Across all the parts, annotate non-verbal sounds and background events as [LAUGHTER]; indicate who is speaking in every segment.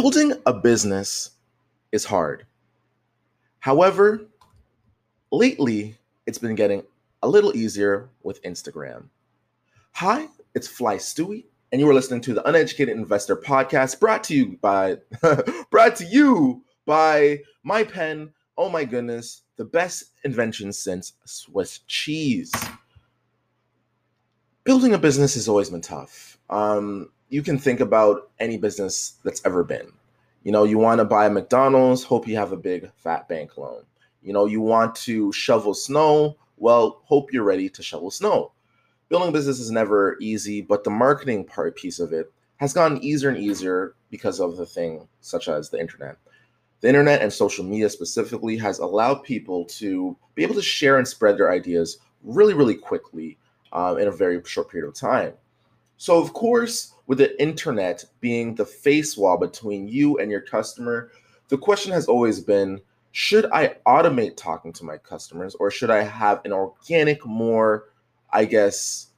Speaker 1: Building a business is hard. However, lately it's been getting a little easier with Instagram. Hi, it's Fly Stewie, and you are listening to the Uneducated Investor Podcast brought to you by [LAUGHS] brought to you by my pen. Oh my goodness, the best invention since Swiss cheese. Building a business has always been tough. Um, you can think about any business that's ever been. You know, you want to buy a McDonald's, hope you have a big fat bank loan. You know, you want to shovel snow, well, hope you're ready to shovel snow. Building a business is never easy, but the marketing part piece of it has gotten easier and easier because of the thing such as the internet. The internet and social media specifically has allowed people to be able to share and spread their ideas really, really quickly uh, in a very short period of time. So, of course, with the internet being the face wall between you and your customer, the question has always been should I automate talking to my customers or should I have an organic, more, I guess,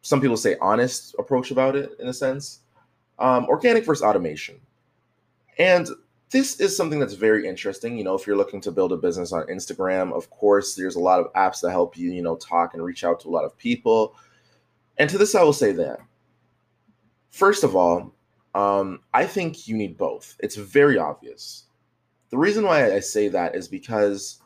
Speaker 1: some people say honest approach about it in a sense? Um, organic versus automation. And this is something that's very interesting. You know, if you're looking to build a business on Instagram, of course, there's a lot of apps that help you, you know, talk and reach out to a lot of people. And to this, I will say that First of all, um, I think you need both. It's very obvious. The reason why I say that is because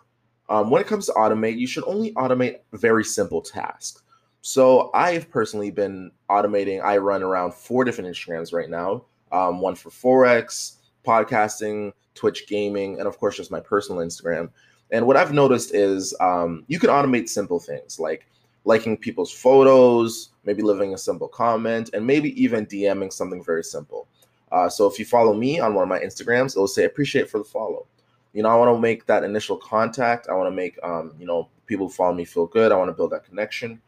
Speaker 1: um, when it comes to automate, you should only automate very simple tasks. So I have personally been automating. I run around four different Instagrams right now. Um, one for forex, podcasting, Twitch gaming, and of course just my personal Instagram. And what I've noticed is um, you can automate simple things like liking people's photos, maybe leaving a simple comment, and maybe even DMing something very simple. Uh, so if you follow me on one of my Instagrams, it'll say appreciate for the follow. You know, I want to make that initial contact. I want to make um, you know people follow me feel good. I want to build that connection.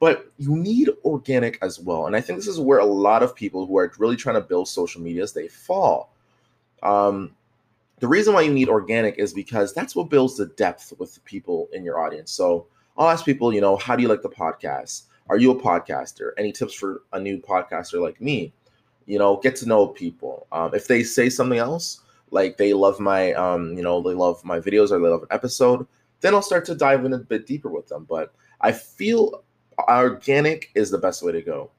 Speaker 1: But you need organic as well, and I think this is where a lot of people who are really trying to build social medias they fall. Um, the reason why you need organic is because that's what builds the depth with the people in your audience. So I'll ask people, you know, how do you like the podcast? Are you a podcaster? Any tips for a new podcaster like me? You know, get to know people. Um, if they say something else, like they love my, um, you know, they love my videos or they love an episode, then I'll start to dive in a bit deeper with them. But I feel organic is the best way to go.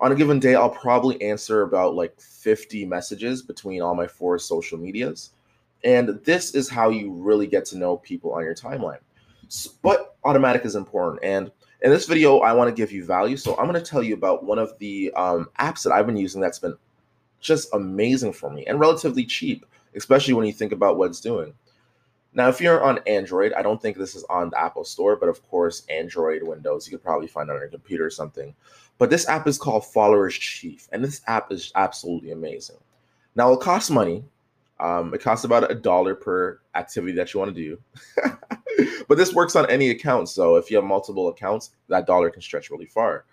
Speaker 1: On a given day, I'll probably answer about like 50 messages between all my four social medias. And this is how you really get to know people on your timeline. But automatic is important. And in this video, I want to give you value. So I'm going to tell you about one of the um, apps that I've been using that's been just amazing for me and relatively cheap, especially when you think about what it's doing. Now, if you're on Android, I don't think this is on the Apple Store, but of course, Android, Windows, you could probably find it on your computer or something. But this app is called Followers Chief, and this app is absolutely amazing. Now, it costs money. Um, it costs about a dollar per activity that you want to do. [LAUGHS] [LAUGHS] but this works on any account. So if you have multiple accounts, that dollar can stretch really far.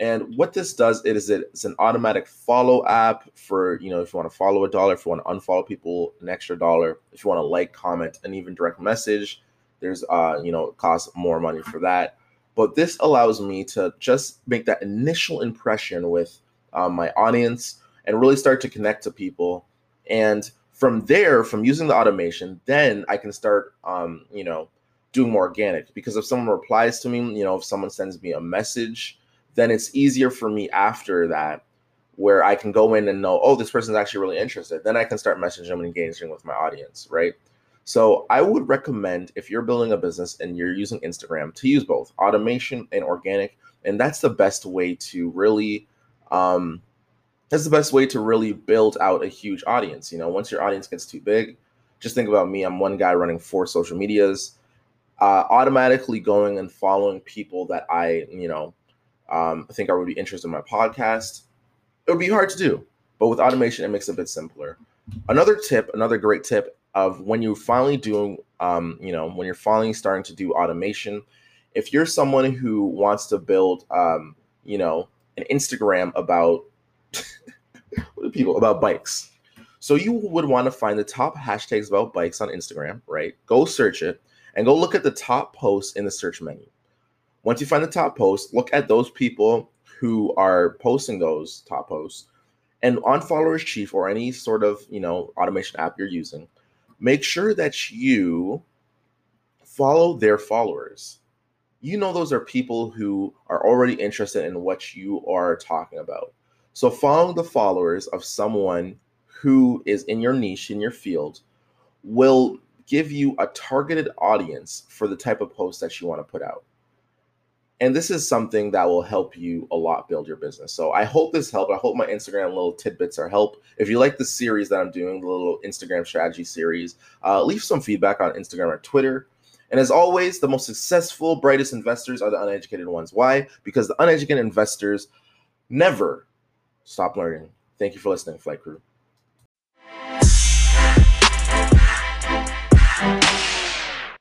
Speaker 1: And what this does it is it's an automatic follow app for you know if you want to follow a dollar, if you want to unfollow people, an extra dollar. If you want to like, comment, and even direct message, there's uh you know it costs more money for that. But this allows me to just make that initial impression with um, my audience and really start to connect to people. And from there, from using the automation, then I can start um you know doing more organic because if someone replies to me, you know, if someone sends me a message, then it's easier for me after that where I can go in and know, oh, this person's actually really interested. Then I can start messaging them and engaging with my audience, right? So I would recommend if you're building a business and you're using Instagram to use both automation and organic. And that's the best way to really um that's the best way to really build out a huge audience. You know, once your audience gets too big, just think about me. I'm one guy running four social medias uh, automatically going and following people that I, you know, um, think I would be interested in my podcast. It would be hard to do, but with automation, it makes it a bit simpler. Another tip, another great tip of when you're finally doing, um, you know, when you're finally starting to do automation, if you're someone who wants to build, um, you know, an Instagram about people about bikes. So you would want to find the top hashtags about bikes on Instagram, right? Go search it and go look at the top posts in the search menu. Once you find the top posts, look at those people who are posting those top posts And on Followers Chief or any sort of, you know, automation app you're using, make sure that you follow their followers. You know those are people who are already interested in what you are talking about. So following the followers of someone who is in your niche in your field will give you a targeted audience for the type of post that you want to put out. And this is something that will help you a lot build your business. So I hope this helped. I hope my Instagram little tidbits are help. If you like the series that I'm doing, the little Instagram strategy series, uh, leave some feedback on Instagram or Twitter. And as always, the most successful, brightest investors are the uneducated ones. Why? Because the uneducated investors never stop learning. Thank you for listening, Flight Crew.